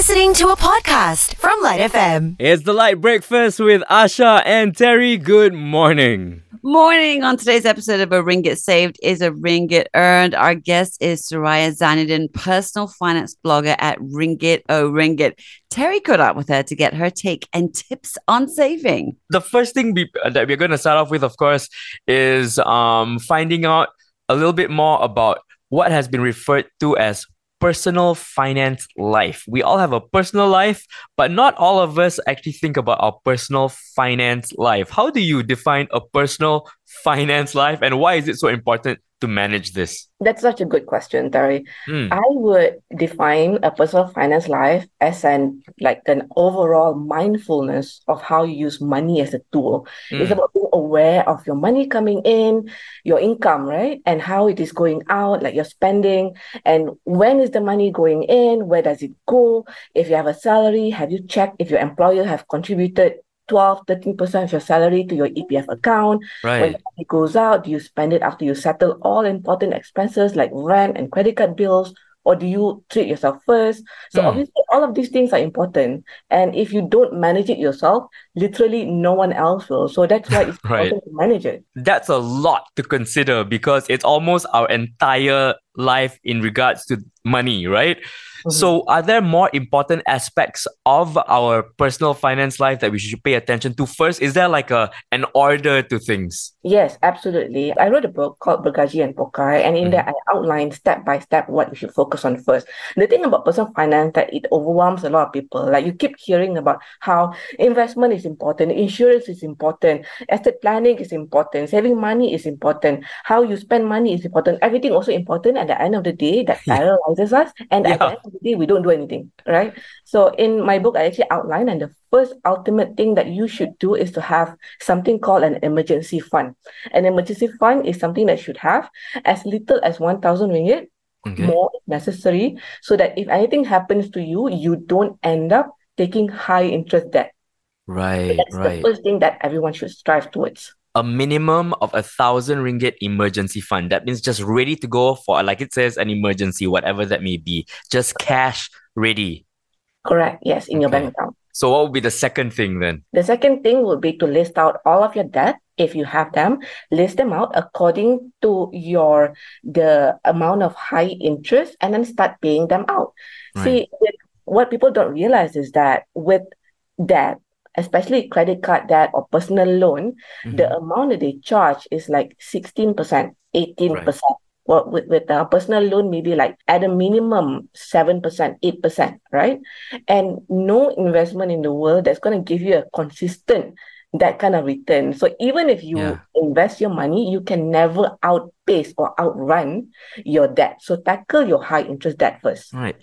listening to a podcast from Lite FM. It's the Lite Breakfast with Asha and Terry. Good morning. Morning. On today's episode of A Ringgit Saved is a Ringgit Earned. Our guest is Suraya Zainudin, personal finance blogger at Ringgit O Ringgit. Terry caught up with her to get her take and tips on saving. The first thing we, that we're going to start off with, of course, is um, finding out a little bit more about what has been referred to as personal finance life. We all have a personal life, but not all of us actually think about our personal finance life. How do you define a personal finance life and why is it so important to manage this? That's such a good question, Terry. Mm. I would define a personal finance life as an like an overall mindfulness of how you use money as a tool. Mm. It's about being aware of your money coming in, your income, right? And how it is going out, like your spending, and when is the money going in, where does it go? If you have a salary, have you checked if your employer have contributed 12, 13% of your salary to your EPF account. When Right. the money goes out, do you spend it after you settle all important expenses like rent and credit card bills? Or do you treat yourself first? So Hmm. obviously all of these things are important. And if you don't manage it yourself, literally no one else will. So that's why it's Right. important to manage it. That's a lot to consider because it's almost our entire life in regards to money, right? So, mm-hmm. are there more important aspects of our personal finance life that we should pay attention to first? Is there like a an order to things? Yes, absolutely. I wrote a book called Bergaji and Pokai, and in there mm-hmm. I outlined step by step what you should focus on first. The thing about personal finance that it overwhelms a lot of people. Like you keep hearing about how investment is important, insurance is important, estate planning is important, saving money is important, how you spend money is important. Everything also important. At the end of the day, that Yeah. paralyzes us, and at the Yeah. end of the day, we don't do anything, right? So in my book, I actually outline, and the first ultimate thing that you should do is to have something called an emergency fund. An emergency fund is something that should have as little as 1,000 ringgit, Okay. more necessary, so that if anything happens to you, you don't end up taking high interest debt. Right, That's the first thing that everyone should strive towards. A minimum of a thousand ringgit emergency fund. That means just ready to go for, like it says, an emergency, whatever that may be. Just cash ready. Correct. Yes, in your bank account. So, what would be the second thing then? The second thing would be to list out all of your debt if you have them. List them out according to your the amount of high interest and then start paying them out. Right. See, with, what people don't realize is that with debt, especially credit card debt or personal loan, the Mhm. amount that they charge is like 16%, 18%. Well, with, with a personal loan, maybe like at a minimum 7%, 8%, right? And no investment in the world that's going to give you a consistent that kind of return. So even if you Yeah. invest your money, you can never outpace or outrun your debt. So tackle your high interest debt first. Right.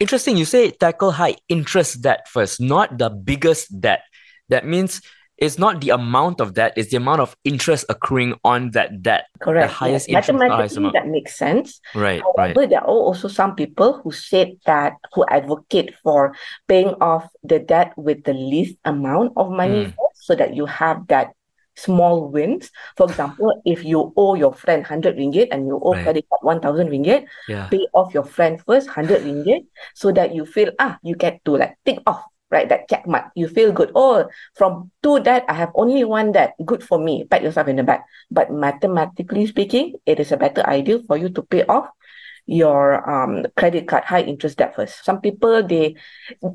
Interesting. You say tackle high interest debt first, not the biggest debt. That means it's not the amount of debt, it's the amount of interest accruing on that debt. Correct. highest yes. interest, the highest Mathematically, that makes sense. Right, right. However, there are also some people who said that who advocate for paying off the debt with the least amount of money Mm. first, so that you have that small wins. For example, if you owe your friend 100 ringgit and you owe Right. credit card 1000 ringgit, Yeah. pay off your friend first 100 ringgit so that you feel ah you get to like tick off right that check mark you feel good oh from two that I have only one that good for me pat yourself in the back but mathematically speaking it is a better idea for you to pay off your um credit card high interest debt first some people they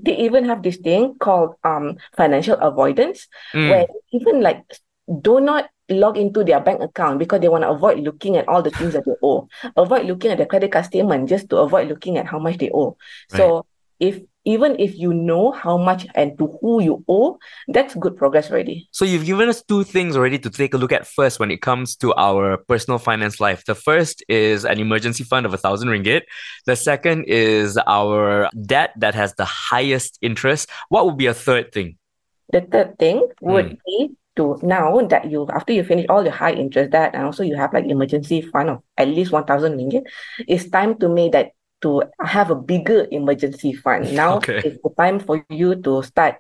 they even have this thing called um financial avoidance Mm. where even like do not log into their bank account because they want to avoid looking at all the things that they owe. Avoid looking at their credit card statement just to avoid looking at how much they owe. So if even if you know how much and to who you owe, that's good progress already. So you've given us two things already to take a look at first when it comes to our personal finance life. The first is an emergency fund of a thousand ringgit. The second is our debt that has the highest interest. What would be a third thing? The third thing would hmm. be to now that you after you finish all your high interest debt and also you have like emergency fund of at least 1000 ringgit, it's time to make that to have a bigger emergency fund. Now Okay. it's the time for you to start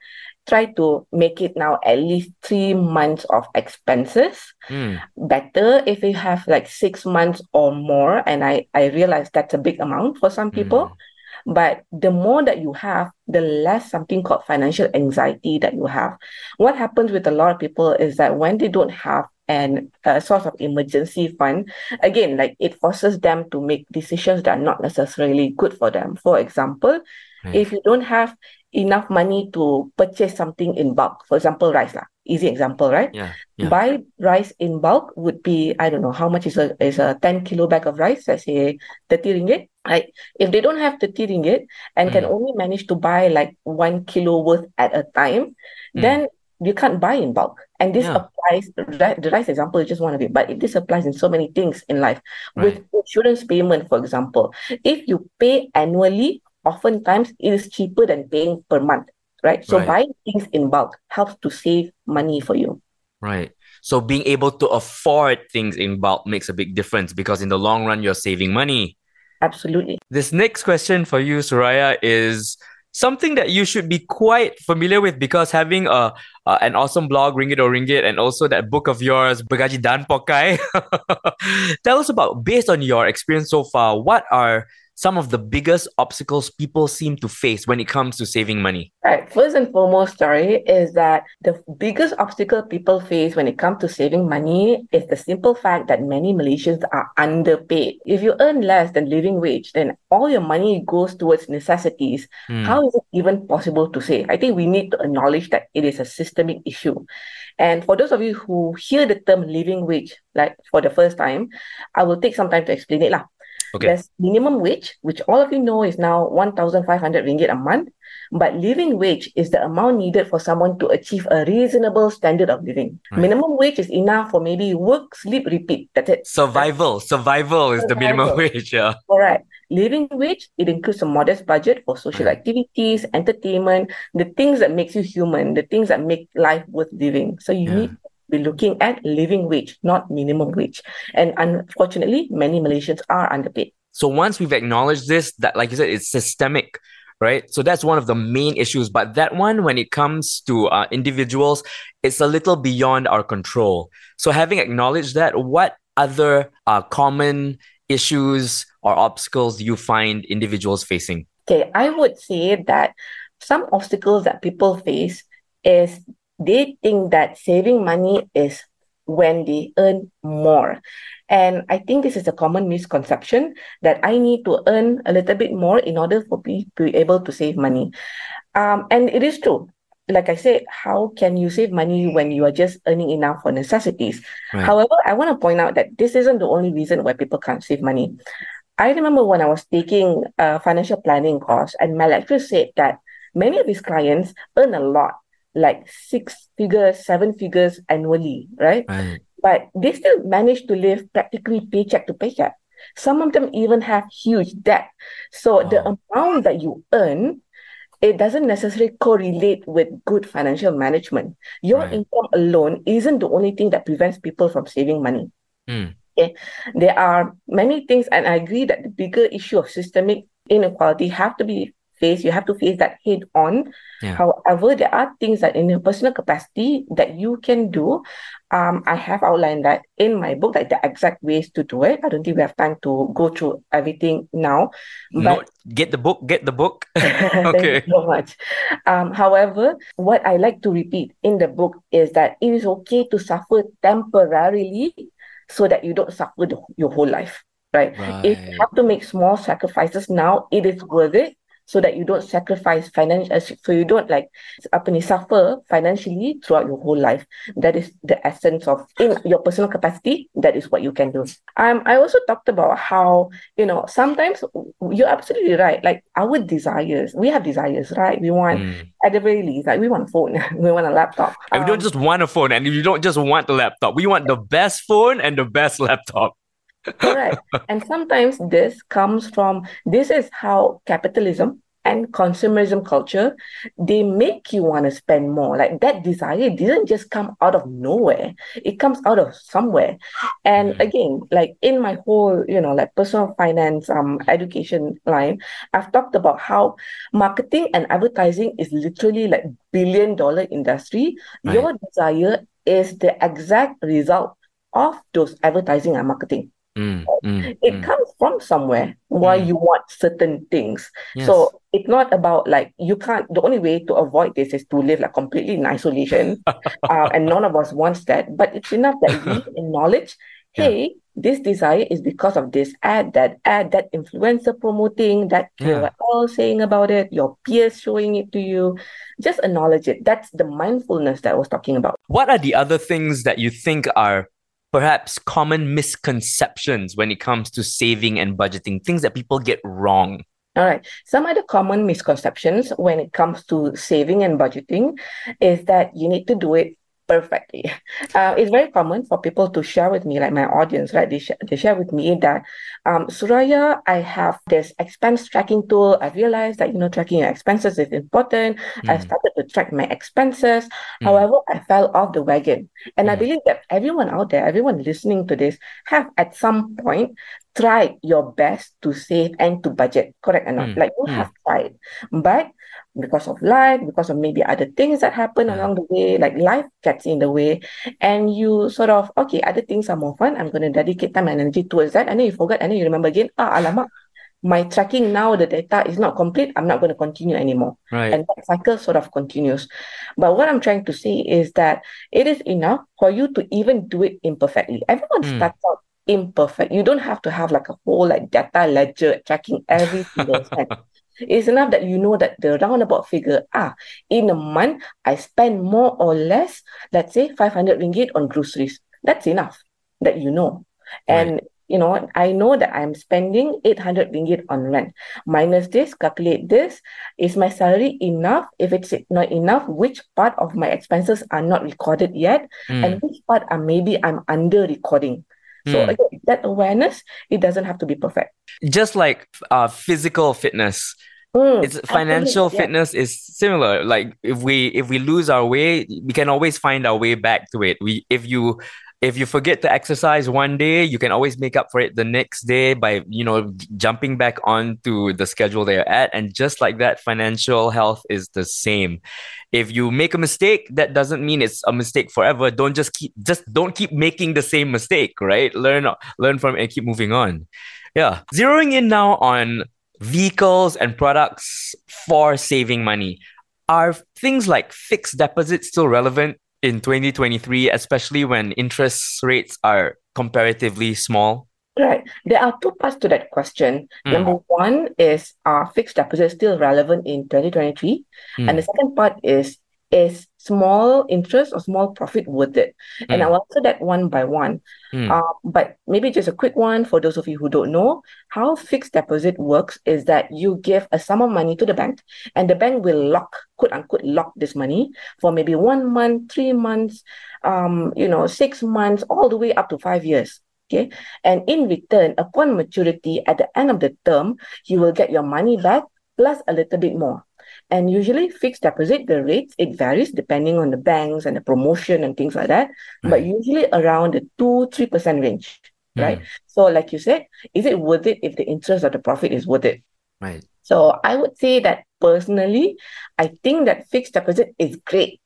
try to make it now at least three months of expenses. Mm. Better if you have like six months or more, and I I realize that's a big amount for some people. But the more that you have, the less something called financial anxiety that you have. What happens with a lot of people is that when they don't have an a source of emergency fund, again, like it forces them to make decisions that are not necessarily good for them. For example, Right. if you don't have enough money to purchase something in bulk, for example, rice lah, easy example, right? Yeah. Yeah. Buy rice in bulk would be I don't know how much is a is a 10 kilo bag of rice, let's say 30 ringgit. Right. If they don't have 30 ringgit and can Mm. only manage to buy like one kilo worth at a time, Mm. then you can't buy in bulk. And this Yeah. applies, the rice example is just one of it, but it, this applies in so many things in life. With insurance payment, for example, if you pay annually, oftentimes it is cheaper than paying per month, right? So Right. buying things in bulk helps to save money for you. Right. So being able to afford things in bulk makes a big difference because in the long run you're saving money. Absolutely. This next question for you, Suraya, is something that you should be quite familiar with because having a uh, an awesome blog, Ringgit or Ringgit, and also that book of yours, Bergaji Dan Pokai. Tell us about, based on your experience so far, what are some of the biggest obstacles people seem to face when it comes to saving money? Right. First and foremost, sorry, is that the biggest obstacle people face when it comes to saving money is the simple fact that many Malaysians are underpaid. If you earn less than living wage, then all your money goes towards necessities. Hmm. How is it even possible to save? I think we need to acknowledge that it is a systemic issue. And for those of you who hear the term living wage, like for the first time, I will take some time to explain it. lah. Okay. There's minimum wage, which all of you know is now 1,500 ringgit a month. But living wage is the amount needed for someone to achieve a reasonable standard of living. Right. Minimum wage is enough for maybe work, sleep, repeat. That's it. Survival. Survival is the minimum wage. Yeah. All right. Living wage, it includes a modest budget for social Right. activities, entertainment, the things that makes you human, the things that make life worth living. So you Yeah. need be looking at living wage, not minimum wage. And unfortunately, many Malaysians are underpaid. So once we've acknowledged this, that like you said, it's systemic, right? So that's one of the main issues. But that one, when it comes to uh, individuals, it's a little beyond our control. So having acknowledged that, what other uh, common issues or obstacles do you find individuals facing? Okay, I would say that some obstacles that people face is they think that saving money is when they earn more. And I think this is a common misconception that I need to earn a little bit more in order for me to be able to save money. Um, and it is true. Like I said, how can you save money when you are just earning enough for necessities? Right. However, I want to point out that this isn't the only reason why people can't save money. I remember when I was taking a financial planning course, and my lecturer said that many of his clients earn a lot, like six figures, seven figures annually, right? Right. But they still manage to live practically paycheck to paycheck. Some of them even have huge debt. So the amount that you earn, it doesn't necessarily correlate with good financial management. Your Right. income alone isn't the only thing that prevents people from saving money. Mm. Okay. There are many things, and I agree that the bigger issue of systemic inequality have to be faced. You have to face that head on. Yeah. However, there are things that in your personal capacity that you can do. Um, I have outlined that in my book, like the exact ways to do it. I don't think we have time to go through everything now. No, get the book, get the book. Okay. Thank you so much. Um, however, what I like to repeat in the book is that it is okay to suffer temporarily so that you don't suffer the, your whole life, right? If you have to make small sacrifices now, it is worth it so that you don't sacrifice financial, so you don't like apa ni, suffer financially throughout your whole life. That is the essence of in your personal capacity. That is what you can do. Um, I also talked about how you know sometimes you're absolutely right. Like our desires, we have desires, right? We want Mm. at the very least, like we want a phone, we want a laptop. And we don't Um, just want a phone, and you don't just want the laptop. We want the best phone and the best laptop. Correct. and sometimes this comes from this is how capitalism and consumerism culture they make you want to spend more. Like that desire didn't just come out of nowhere. It comes out of somewhere. And again, like in my whole, you know, like personal finance um education line, I've talked about how marketing and advertising is literally like billion dollar industry. Right. Your desire is the exact result of those advertising and marketing Mm, mm, It mm. comes from somewhere why you want certain things. Yes. So it's not about like you can't. The only way to avoid this is to live like completely in isolation, uh, and none of us wants that. But it's enough that we acknowledge, Yeah. hey, this desire is because of this ad, that ad, that influencer promoting, that Yeah. KOL saying about it, your peers showing it to you. Just acknowledge it. That's the mindfulness that I was talking about. What are the other things that you think are perhaps common misconceptions when it comes to saving and budgeting, things that people get wrong? All right. Some other common misconceptions when it comes to saving and budgeting is that you need to do it perfectly. Uh, it's very common for people to share with me, like my audience, right? They, sh- they share with me that, um, Suraya, I have this expense tracking tool. I realized that, you know, tracking your expenses is important. I Mm, started to track my expenses. mm, However, I fell off the wagon. And I Mm. believe that everyone out there, everyone listening to this, have at some point tried your best to save and to budget. Correct or not? Mm, Like you mm. have tried. But because of life, because of maybe other things that happen Yeah. along the way, like life gets in the way, and you sort of, okay, other things are more fun. I'm going to dedicate time and energy towards that. And then you forget, and then you remember again, ah, alamak, my tracking now, the data is not complete. I'm not going to continue anymore right. and that cycle sort of continues. But what I'm trying to say is that it is enough for you to even do it imperfectly. Everyone Mm. starts out imperfect. You don't have to have like a whole like data ledger tracking every single cent. It's enough that you know that the roundabout figure, ah, in a month, I spend more or less, let's say 500 ringgit on groceries. That's enough that you know. And you know, I know that I'm spending 800 ringgit on rent. Minus this, calculate this. Is my salary enough? If it's not enough, which part of my expenses are not recorded yet? Mm, And which part are maybe I'm under recording? So Mm. again, that awareness, it doesn't have to be perfect. Just like uh, physical fitness, Mm, it's financial yeah. fitness is similar. Like if we if we lose our way, we can always find our way back to it. We if you if you forget to exercise one day, you can always make up for it the next day by you know jumping back onto the schedule that you're at. And just like that, financial health is the same. If you make a mistake, that doesn't mean it's a mistake forever. Don't just keep just don't keep making the same mistake, right? Learn learn from it and keep moving on. Yeah. Zeroing in now on vehicles and products for saving money. Are things like fixed deposits still relevant in 2023, especially when interest rates are comparatively small? Right. There are two parts to that question. Mm. Number one is are fixed deposits still relevant in 2023? Mm. And the second part is is small interest or small profit worth it? And Mm. I'll answer that one by one. Mm. Uh, but maybe just a quick one for those of you who don't know. How fixed deposit works is that you give a sum of money to the bank, and the bank will lock, quote unquote, lock this money for maybe one month, three months, um, you know, six months, all the way up to five years. Okay. And in return, upon maturity, at the end of the term, you will get your money back plus a little bit more. And usually, fixed deposit, the rates, it varies depending on the banks and the promotion and things like that, but usually around the 2 3% range, right? Mm. So, like you said, is it worth it if the interest or the profit is worth it? Right. So, I would say that personally, I think that fixed deposit is great,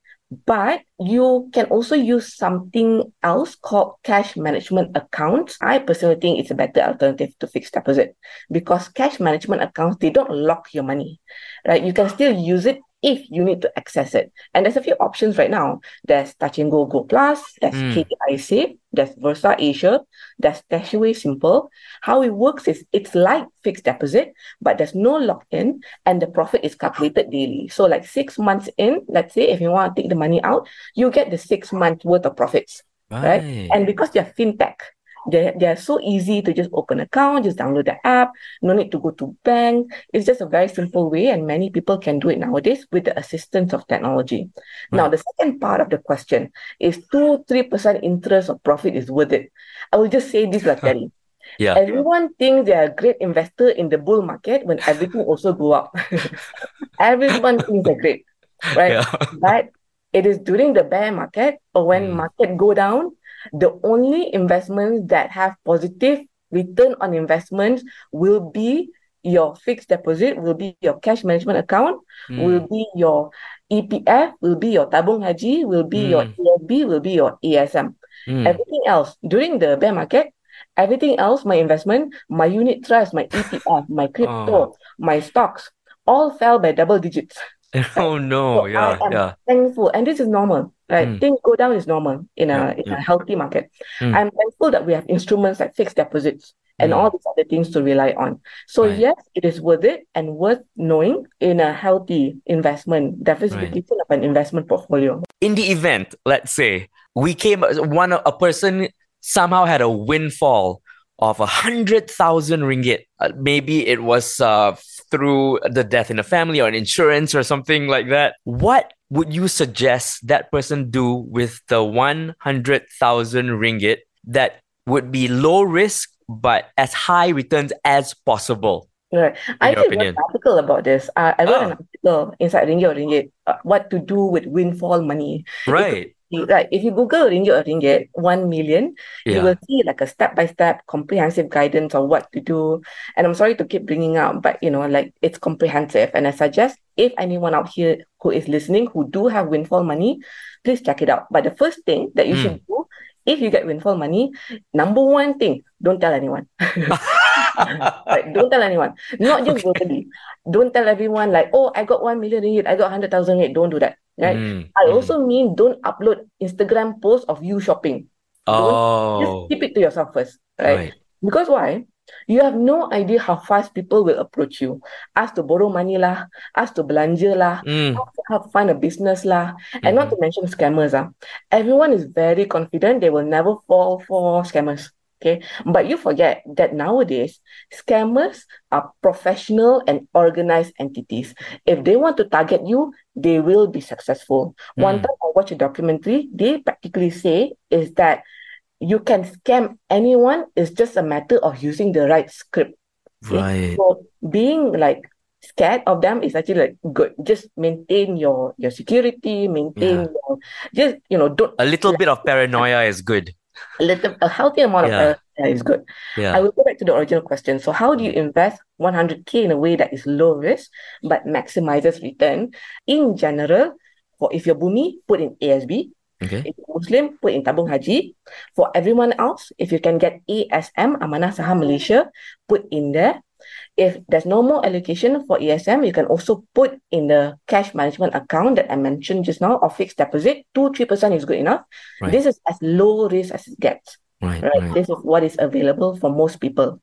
but you can also use something else called cash management accounts. I personally think it's a better alternative to fixed deposit because cash management accounts, they don't lock your money, right? You can still use it if you need to access it. And there's a few options right now. There's Touch and Go Go Plus, there's Mm. KDI Save, there's Versa Asia, there's Stashaway Simple. How it works is it's like fixed deposit, but there's no lock-in and the profit is calculated daily. So like six months in, let's say if you want to take the money out, you get the six months worth of profits. Right. And because they're fintech, they they're so easy to just open account, just download the app, no need to go to bank. It's just a very simple way, and many people can do it nowadays with the assistance of technology. Now, the second part of the question is two, three percent interest or profit is worth it. I will just say this, like Terry. Yeah. Everyone thinks they are a great investor in the bull market when everything also go up. Everyone thinks they're great, right? Yeah. But it is during the bear market or when Mm. market go down, the only investments that have positive return on investments will be your fixed deposit, will be your cash management account, will Mm. be your EPF, will be your tabung haji, will be your Mm. ASB, will be your ASM. Mm. Everything else during the bear market, Everything else, my investment, my unit trust, my ETF, my crypto, my stocks, all fell by double digits. Oh no, So yeah, I yeah. thankful, and this is normal, right? Mm. Things go down is normal in Yeah, a in yeah. a healthy market. Mm. I'm thankful that we have instruments like fixed deposits and Mm. all these other things to rely on. So Right. yes, it is worth it and worth knowing in a healthy investment diversification of an investment portfolio. In the event, let's say we came one a person somehow had a windfall of a hundred thousand ringgit. Uh, maybe it was uh, through the death in a family or an insurance or something like that. What would you suggest that person do with the one hundred thousand ringgit that would be low risk but as high returns as possible? Right. I did opinion? an article about this. Uh, I wrote an Oh. article inside Ringgit or Ringgit, uh, what to do with windfall money. Right. Right. If you Google Ringgit or Ringgit, 1 million, you will see like a step-by-step comprehensive guidance on what to do. And I'm sorry to keep bringing up, but you know, like it's comprehensive. And I suggest if anyone out here who is listening who do have windfall money, please check it out. But the first thing that you Mm. should do if you get windfall money, number one thing, don't tell anyone. Right, don't tell anyone. Not just verbally. Don't tell everyone like, oh, I got one million ringgit, I got hundred thousand ringgit. Don't do that. Right. Mm, I mm. also mean don't upload Instagram posts of you shopping. Oh, Just keep it to yourself first, right? right. Because why? You have no idea how fast people will approach you. Ask to borrow money lah, ask to belanja lah, Mm, ask to help find a business lah, and not mhm. to mention scammers ah. Everyone is very confident they will never fall for scammers. Okay, but you forget that nowadays scammers are professional and organized entities. If they want to target you, they will be successful. One Mm. time I watched a documentary, they practically say is that you can scam anyone, it's just a matter of using the right script. Right. So being like scared of them is actually like good. Just maintain your your security, maintain your just you know, don't A little bit of paranoia is good. A little a healthy amount of Yeah. paranoia is good. Yeah. I will go back to the original question. So how do you invest 100k in a way that is low risk but maximizes return? In general, for if you're Bumi, put in ASB. Okay. If you're Muslim, put in Tabung Haji. For everyone else, if you can get ASM, Amanah Saham Malaysia, put in there. If there's no more allocation for ASM, you can also put in the cash management account that I mentioned just now or fixed deposit. 2 3% is good enough. Right. This is as low risk as it gets Right. right? Right. This is what is available for most people.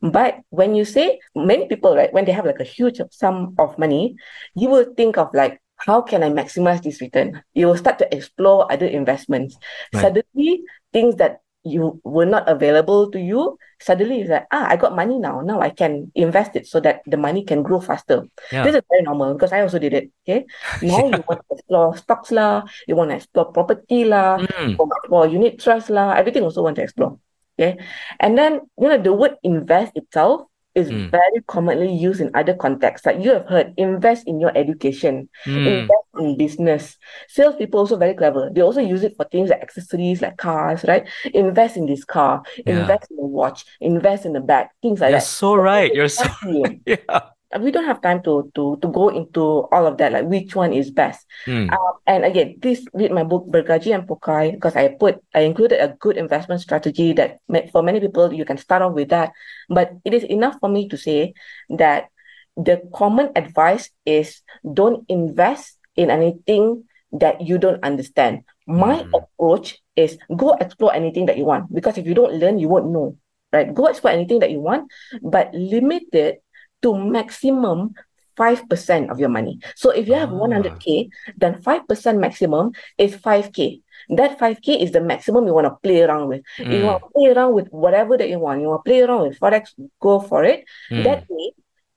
But when you say many people, right, when they have like a huge sum of money, you will think of like, how can I maximize this return? You will start to explore other investments. Right. Suddenly, things that you were not available to you, suddenly it's like, ah, I got money now. Now I can invest it so that the money can grow faster. Yeah. This is very normal because I also did it. Okay. Now you want to explore stocks lah, you want to explore property lah, Mm, for unit trust lah, everything also want to explore. Okay. And then, you know, the word invest itself is Mm. very commonly used in other contexts. Like you have heard, invest in your education, mm. invest in business. Salespeople also very clever. They also use it for things like accessories, like cars, right? Invest in this car, Yeah. invest in a watch, invest in a bag, things like You're that. so right. You're so you. yeah. We don't have time to to to go into all of that, like which one is best. Mm, Um, and again, please read my book Bergaji and Pokai because I put I included a good investment strategy that for many people you can start off with that. But it is enough for me to say that the common advice is don't invest in anything that you don't understand. My Mm. approach is go explore anything that you want because if you don't learn, you won't know. Right? Go explore anything that you want, but limit it to maximum 5% of your money. So if you have Ah. 100k, then 5% maximum is 5k. That 5k is the maximum you want to play around with. If you Mm. want to play around with whatever that you want, you want to play around with Forex, go for it. mm. That way,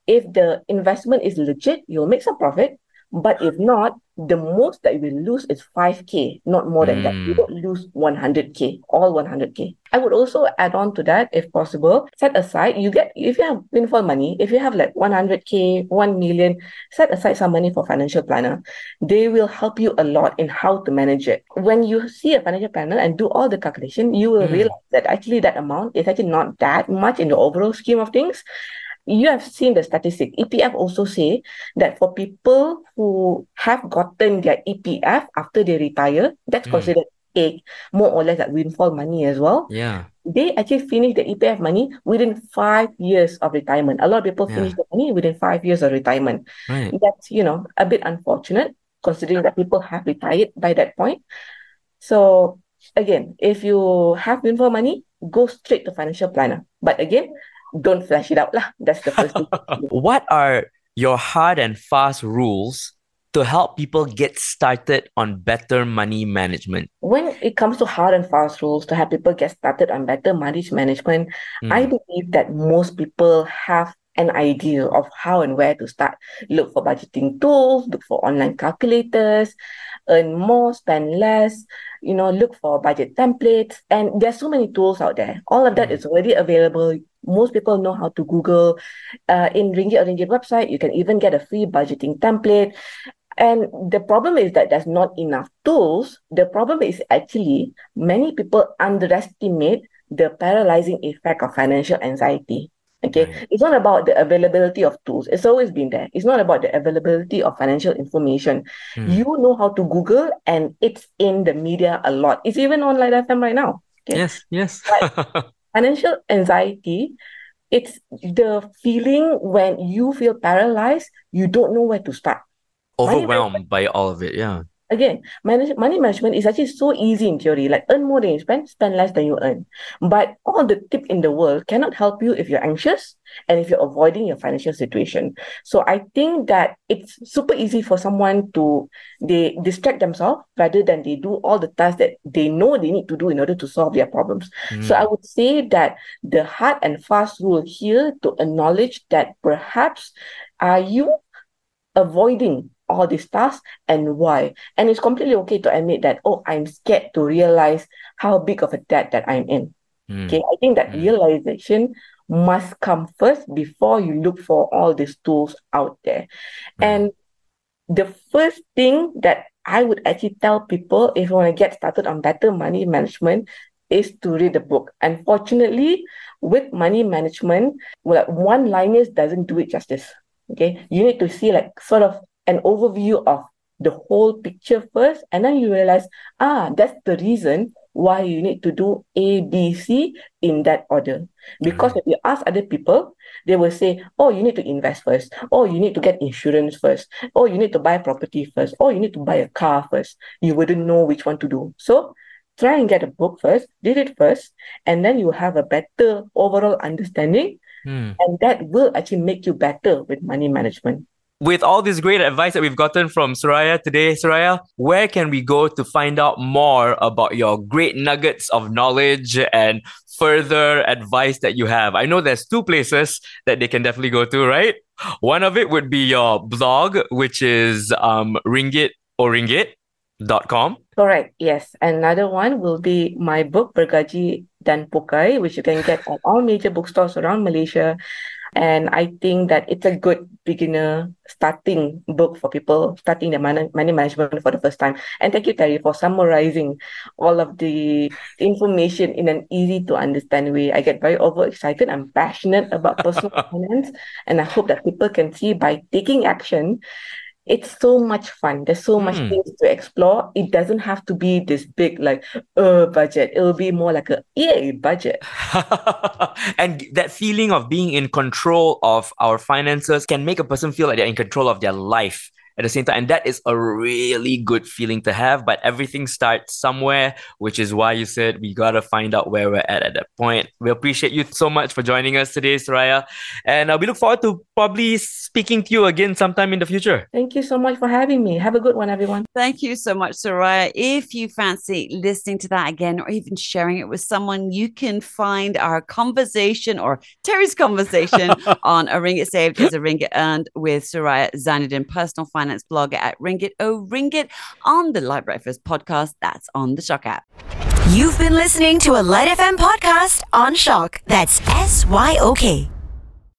if the investment is legit, you'll make some profit. But if not, the most that you will lose is 5k, not more than that. You Mm. don't lose 100k, all 100k. I would also add on to that, if possible, set aside, you get, if you have windfall money, if you have like 100k, 1 million, set aside some money for financial planner. They will help you a lot in how to manage it. When you see a financial planner and do all the calculation, you will Mm. realize that actually that amount is actually not that much in the overall scheme of things you have seen the statistic. EPF also say that for people who have gotten their EPF after they retire, that's Mm. considered egg, more or less like windfall money as well. Yeah. They actually finish the EPF money within five years of retirement. A lot of people Yeah. finish the money within five years of retirement. Right. That's, you know, a bit unfortunate considering that people have retired by that point. So again, if you have windfall money, go straight to financial planner. But again, don't flash it out lah. That's the first thing. What are your hard and fast rules to help people get started on better money management? When it comes to hard and fast rules to help people get started on better money management, I Mm. believe that most people have an idea of how and where to start. Look for budgeting tools, look for online calculators, earn more, spend less, you know, look for budget templates. And there's so many tools out there. All of that Mm. is already available. Most people know how to Google. Uh, in Ringgit or Ringgit website, you can even get a free budgeting template. And the problem is that there's not enough tools. The problem is actually many people underestimate the paralyzing effect of financial anxiety. Okay, Right. it's not about the availability of tools. It's always been there. It's not about the availability of financial information. Mm. You know how to Google, and it's in the media a lot. It's even on Lite FM right now. Okay, Yes, yes. financial anxiety. It's the feeling when you feel paralyzed, you don't know where to start. Overwhelmed by all of it. Yeah. Again, manage, money management is actually so easy in theory. Like earn more than you spend, spend less than you earn. But all the tip in the world cannot help you if you're anxious and if you're avoiding your financial situation. So I think that it's super easy for someone to they distract themselves rather than they do all the tasks that they know they need to do in order to solve their problems. So I Mm. would say that the hard and fast rule here to acknowledge that perhaps are you avoiding all these tasks and why? And it's completely okay to admit that, oh, I'm scared to realize how big of a debt that I'm in. Mm. Okay, I think that Mm. realization must come first before you look for all these tools out there. Right. And the first thing that I would actually tell people if you want to get started on better money management is to read a book. Unfortunately, with money management, well, one liners doesn't do it justice. Okay, you need to see like sort of an overview of the whole picture first, and then you realize, ah, that's the reason why you need to do A, B, C in that order. Because if you ask other people, they will say, oh, you need to invest first. Oh, you need to get insurance first. Oh, you need to buy property first. Oh, you need to buy a car first. You wouldn't know which one to do. So try and get a book first, read it first, and then you have a better overall understanding. Mm. And that will actually make you better with money management. With all this great advice that we've gotten from Suraya today, Suraya, where can we go to find out more about your great nuggets of knowledge and further advice that you have? I know there's two places that they can definitely go to, right? One of it would be your blog, which is um, ringgit or ringgit.com. Correct. Yes. Another one will be my book, Bergaji Dan Pokai, which you can get at all major bookstores around Malaysia. And I think that it's a good beginner starting book for people starting their money, money management for the first time. And thank you, Terry, for summarizing all of the information in an easy to understand way. I get very overexcited. I'm passionate about personal finance, and I hope that people can see by taking action it's so much fun. There's so much Mm. things to explore. It doesn't have to be this big, like, uh, budget. It'll be more like a, yay, budget. and that feeling of being in control of our finances can make a person feel like they're in control of their life at the same time. And that is a really good feeling to have. But everything starts somewhere, which is why you said we got to find out where we're at at that point. We appreciate you so much for joining us today, Suraya. And uh, we look forward to probably speaking to you again sometime in the future. Thank you so much for having me. Have a good one, everyone. Thank you so much, Suraya. If you fancy listening to that again or even sharing it with someone, you can find our conversation or Terry's conversation on A Ringgit Saved is a Ringgit Earned with Suraya Zainudin, personal finance blogger at Ringgit Oh Ringgit on the Lite Breakfast podcast. That's on the SYOK app. You've been listening to a Lite FM podcast on SYOK. That's S Y O K.